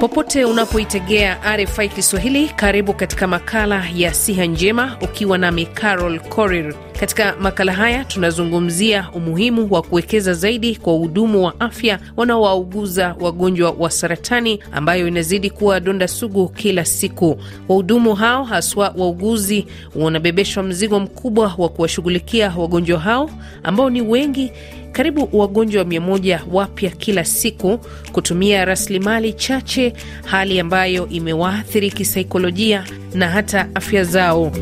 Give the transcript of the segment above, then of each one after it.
Popote unapoitegea RFI Kiswahili, karibu katika makala ya siha njema, ukiwa nami Carol Korir. Katika makala haya tunazungumzia umuhimu wa kuwekeza zaidi kwa wahudumu wa afya wanaowauguza wagonjwa wa saratani ambayo inazidi kuwa donda sugu kila siku. Wahudumu hao haswa wauguzi wanabebeshwa mzigo mkubwa wa kuwashughulikia wagonjwa hao ambao ni wengi karibu wagonjwa mia moja wapya kila siku, kutumia rasilimali chache, hali ambayo imewaathiri kisaikolojia na hata afya zao.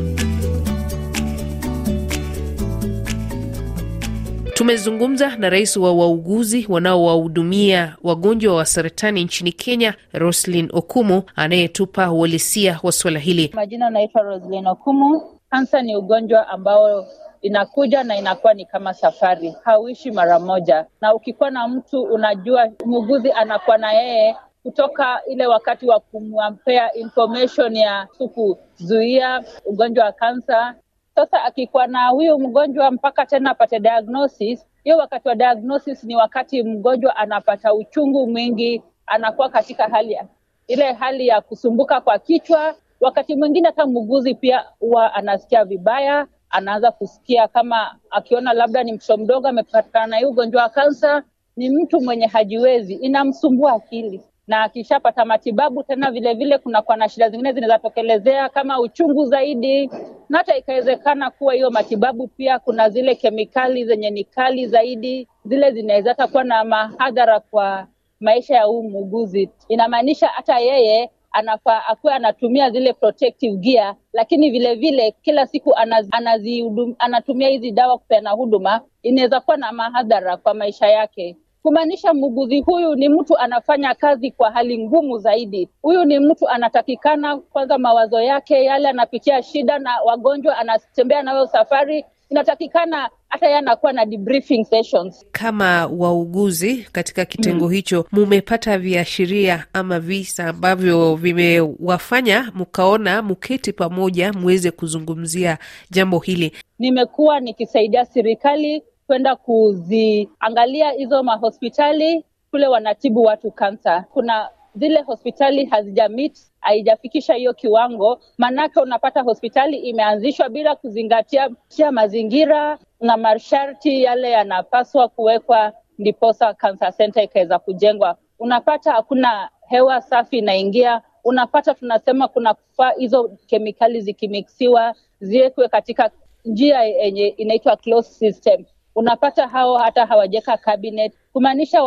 Tumezungumza na rais wa wauguzi wanaowahudumia wagonjwa wa saratani nchini Kenya, Roslin Okumu, anayetupa uhalisia wa suala hili. Majina anaitwa Roslin Okumu. Kansa ni ugonjwa ambao inakuja na inakuwa ni kama safari, hauishi mara moja. Na ukikuwa na mtu unajua, muuguzi anakuwa na yeye kutoka ile wakati wa kumwampea information ya kuzuia ugonjwa wa kansa. Sasa akikuwa na huyu mgonjwa mpaka tena apate diagnosis, hiyo wakati wa diagnosis ni wakati mgonjwa anapata uchungu mwingi, anakuwa katika hali ya ile hali ya kusumbuka kwa kichwa. Wakati mwingine hata muuguzi pia huwa anasikia vibaya anaanza kusikia kama akiona labda ni mtoto mdogo amepatikana na hii ugonjwa wa kansa, ni mtu mwenye hajiwezi, inamsumbua akili, na akishapata matibabu tena vilevile kunakuwa na shida zingine zinawezatokelezea kama uchungu zaidi, na hata ikawezekana kuwa hiyo matibabu pia kuna zile kemikali zenye ni kali zaidi, zile zinaweza hata kuwa na mahadhara kwa maisha ya huu muuguzi. Inamaanisha hata yeye anafaa akuwe anatumia zile protective gear, lakini vile vile kila siku anaz, anazi, anatumia hizi dawa kupeana huduma, inaweza kuwa na mahadhara kwa maisha yake kumaanisha muuguzi huyu ni mtu anafanya kazi kwa hali ngumu zaidi. Huyu ni mtu anatakikana kwanza, mawazo yake yale, anapitia shida na wagonjwa, anatembea nayo safari, inatakikana hata yeye anakuwa na debriefing sessions. Kama wauguzi katika kitengo mm, hicho mumepata viashiria ama visa ambavyo vimewafanya mkaona mketi pamoja muweze kuzungumzia jambo hili? Nimekuwa nikisaidia serikali kwenda kuziangalia hizo mahospitali kule wanatibu watu kansa. Kuna zile hospitali hazijamit haijafikisha hiyo kiwango, maanake unapata hospitali imeanzishwa bila kuzingatia tia mazingira na masharti yale yanapaswa kuwekwa, ndiposa cancer center ikaweza kujengwa. Unapata hakuna hewa safi inaingia, unapata tunasema kuna kufaa hizo kemikali zikimiksiwa ziwekwe katika njia yenye inaitwa closed system unapata hao hata hawajeka cabinet, kumaanisha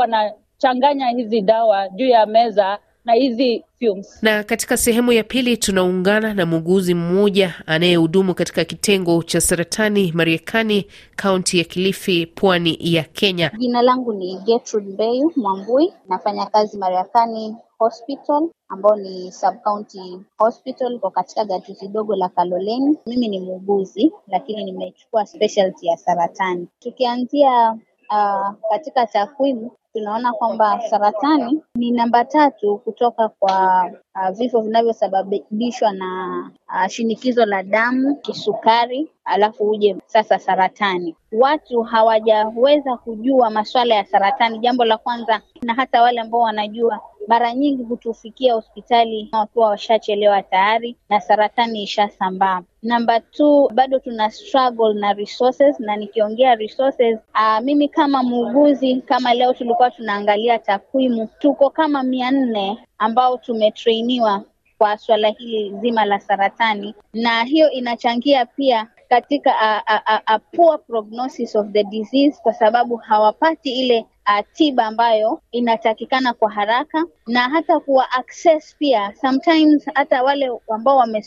wanachanganya hizi dawa juu ya meza na hizi fumes. Na katika sehemu ya pili tunaungana na muuguzi mmoja anayehudumu katika kitengo cha saratani Mariakani, kaunti ya Kilifi, pwani ya Kenya. Jina langu ni Gertrude Mbeyu Mwambui, nafanya kazi Mariakani Hospital ambao ni sub county hospital kwa katika gatuzi dogo la Kaloleni. Mimi ni muuguzi lakini nimechukua specialty ya saratani. Tukianzia uh, katika takwimu tunaona kwamba saratani ni namba tatu kutoka kwa uh, vifo vinavyosababishwa na uh, shinikizo la damu, kisukari, alafu uje sasa saratani. Watu hawajaweza kujua masuala ya saratani, jambo la kwanza, na hata wale ambao wanajua mara nyingi hutufikia hospitali wakiwa washachelewa tayari na saratani ishasambaa. Namba two, bado tuna struggle na resources, na nikiongea resources, aa, mimi kama muuguzi, kama leo tulikuwa tunaangalia takwimu, tuko kama mia nne ambao tumetrainiwa kwa swala hili zima la saratani, na hiyo inachangia pia katika a, a, a, a poor prognosis of the disease kwa sababu hawapati ile tiba ambayo inatakikana kwa haraka na hata kuwa access pia sometimes hata wale ambao wame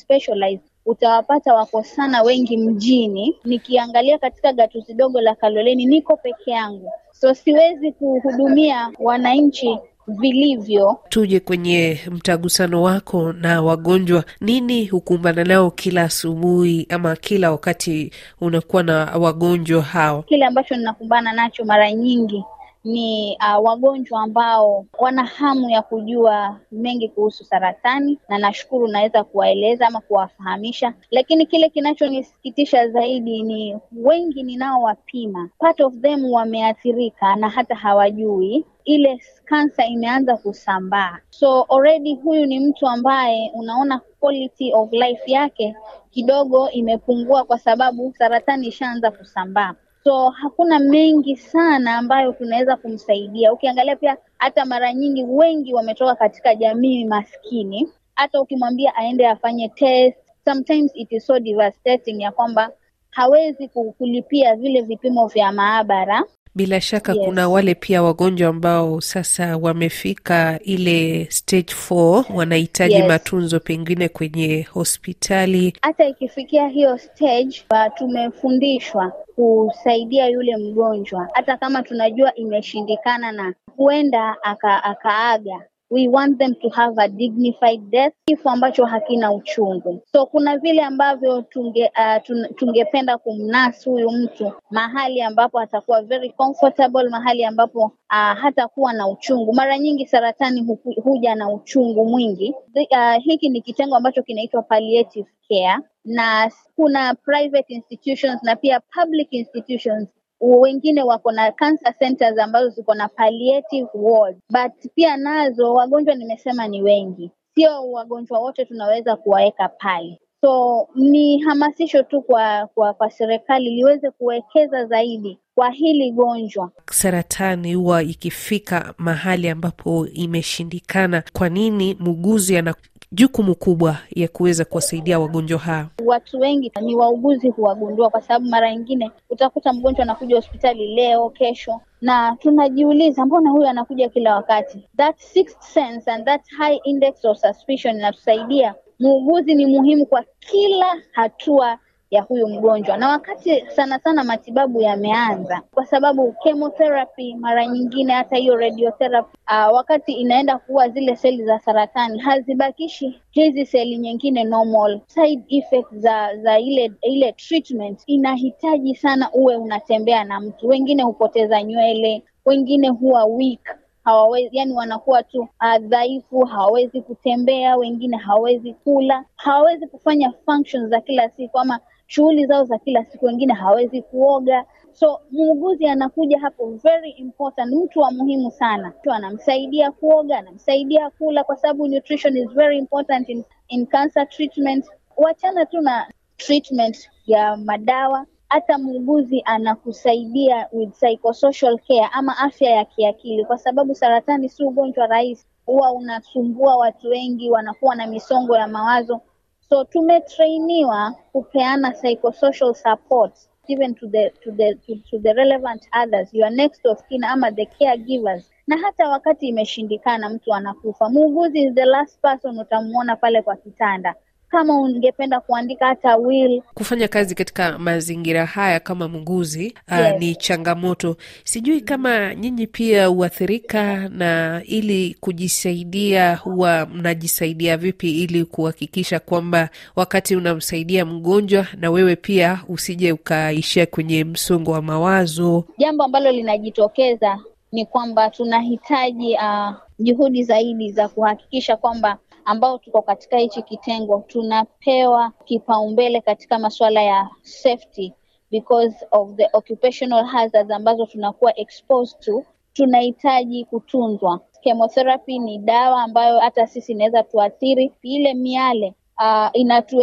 utawapata wako sana wengi mjini. Nikiangalia katika gatuzi dogo la Kaloleni niko peke yangu, so siwezi kuhudumia wananchi vilivyo. Tuje kwenye mtagusano wako na wagonjwa, nini hukumbana nao kila asubuhi ama kila wakati unakuwa na wagonjwa hao? Kile ambacho ninakumbana nacho mara nyingi ni uh, wagonjwa ambao wana hamu ya kujua mengi kuhusu saratani, na nashukuru naweza kuwaeleza ama kuwafahamisha, lakini kile kinachonisikitisha zaidi ni wengi ninaowapima, part of them wameathirika na hata hawajui ile kansa imeanza kusambaa. So already huyu ni mtu ambaye unaona quality of life yake kidogo imepungua, kwa sababu saratani ishaanza kusambaa. So hakuna mengi sana ambayo tunaweza kumsaidia. Ukiangalia pia hata mara nyingi wengi wametoka katika jamii maskini, hata ukimwambia aende afanye test, sometimes it is so devastating ya kwamba hawezi kulipia vile vipimo vya maabara bila shaka Yes. kuna wale pia wagonjwa ambao sasa wamefika ile stage 4 wanahitaji Yes. matunzo pengine kwenye hospitali. hata ikifikia hiyo stage uh, tumefundishwa kusaidia yule mgonjwa hata kama tunajua imeshindikana na huenda aka, akaaga we want them to have a dignified death kifo ambacho hakina uchungu. So kuna vile ambavyo tunge uh, tungependa kumnas huyu mtu mahali ambapo atakuwa very comfortable mahali ambapo uh, hatakuwa na uchungu. Mara nyingi saratani huku, huja na uchungu mwingi. Uh, hiki ni kitengo ambacho kinaitwa palliative care na kuna private institutions na pia public institutions wengine wako na cancer centers ambazo ziko na palliative ward but pia nazo wagonjwa nimesema ni wengi. Sio wagonjwa wote tunaweza kuwaweka pale so ni hamasisho tu kwa kwa, kwa serikali liweze kuwekeza zaidi kwa hili gonjwa Saratani huwa ikifika mahali ambapo imeshindikana, kwa nini muuguzi ana jukumu kubwa ya kuweza kuwasaidia wagonjwa hao? watu wengi ni wauguzi huwagundua kwa sababu mara nyingine utakuta mgonjwa anakuja hospitali leo kesho na tunajiuliza mbona huyu anakuja kila wakati that sixth sense and that high index of suspicion inatusaidia muuguzi ni muhimu kwa kila hatua ya huyu mgonjwa. Na wakati sana sana matibabu yameanza kwa sababu chemotherapy mara nyingine hata hiyo radiotherapy uh, wakati inaenda kuua zile seli za saratani hazibakishi hizi seli nyingine normal. Side effects za za ile ile treatment inahitaji sana uwe unatembea na mtu. Wengine hupoteza nywele wengine huwa weak hawawezi yani wanakuwa tu uh, dhaifu hawawezi kutembea wengine hawawezi kula hawawezi kufanya functions za kila siku ama shughuli zao za kila siku wengine hawawezi kuoga. So muuguzi anakuja hapo very important mtu wa muhimu sana. Mtu anamsaidia kuoga anamsaidia kula kwa sababu nutrition is very important in, in cancer treatment. Wachana tu na treatment ya madawa hata muuguzi anakusaidia with psychosocial care ama afya ya kiakili kwa sababu saratani si ugonjwa rahisi. Huwa unasumbua watu wengi wanakuwa na misongo ya mawazo. So tumetrainiwa kupeana psychosocial support even to the, to the, to, to the relevant others your next of kin ama the caregivers. Na hata wakati imeshindikana mtu anakufa. Muuguzi is the last person utamuona pale kwa kitanda kama ungependa kuandika hata will Kufanya kazi katika mazingira haya kama muuguzi uh, Yes. ni changamoto. Sijui kama nyinyi pia huathirika, na ili kujisaidia huwa mnajisaidia vipi ili kuhakikisha kwamba wakati unamsaidia mgonjwa na wewe pia usije ukaishia kwenye msongo wa mawazo? jambo ambalo linajitokeza ni kwamba tunahitaji uh, juhudi zaidi za kuhakikisha kwamba ambao tuko katika hichi kitengo tunapewa kipaumbele katika masuala ya safety because of the occupational hazards ambazo tunakuwa exposed to tunahitaji kutunzwa. Chemotherapy ni dawa ambayo hata sisi inaweza tuathiri. Ile miale uh, inatu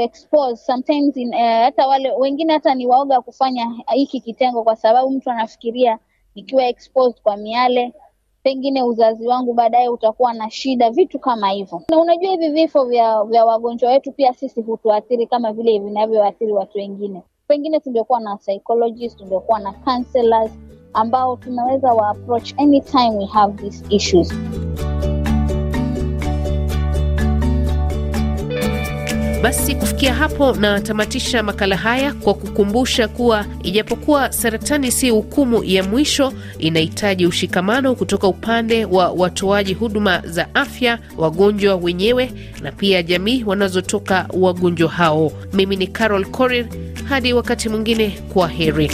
sometimes in, uh, hata wale wengine hata ni waoga kufanya hiki kitengo kwa sababu mtu anafikiria nikiwa exposed kwa miale pengine uzazi wangu baadaye utakuwa na shida vitu kama hivyo. Na unajua hivi vifo vya vya wagonjwa wetu pia sisi hutuathiri kama vile vinavyoathiri watu wengine. Pengine tungekuwa na psychologist tungekuwa na counselors ambao tunaweza wa approach anytime we have these issues Basi kufikia hapo natamatisha makala haya kwa kukumbusha kuwa ijapokuwa saratani si hukumu ya mwisho, inahitaji ushikamano kutoka upande wa watoaji huduma za afya, wagonjwa wenyewe na pia jamii wanazotoka wagonjwa hao. Mimi ni Carol Korir, hadi wakati mwingine, kwa heri.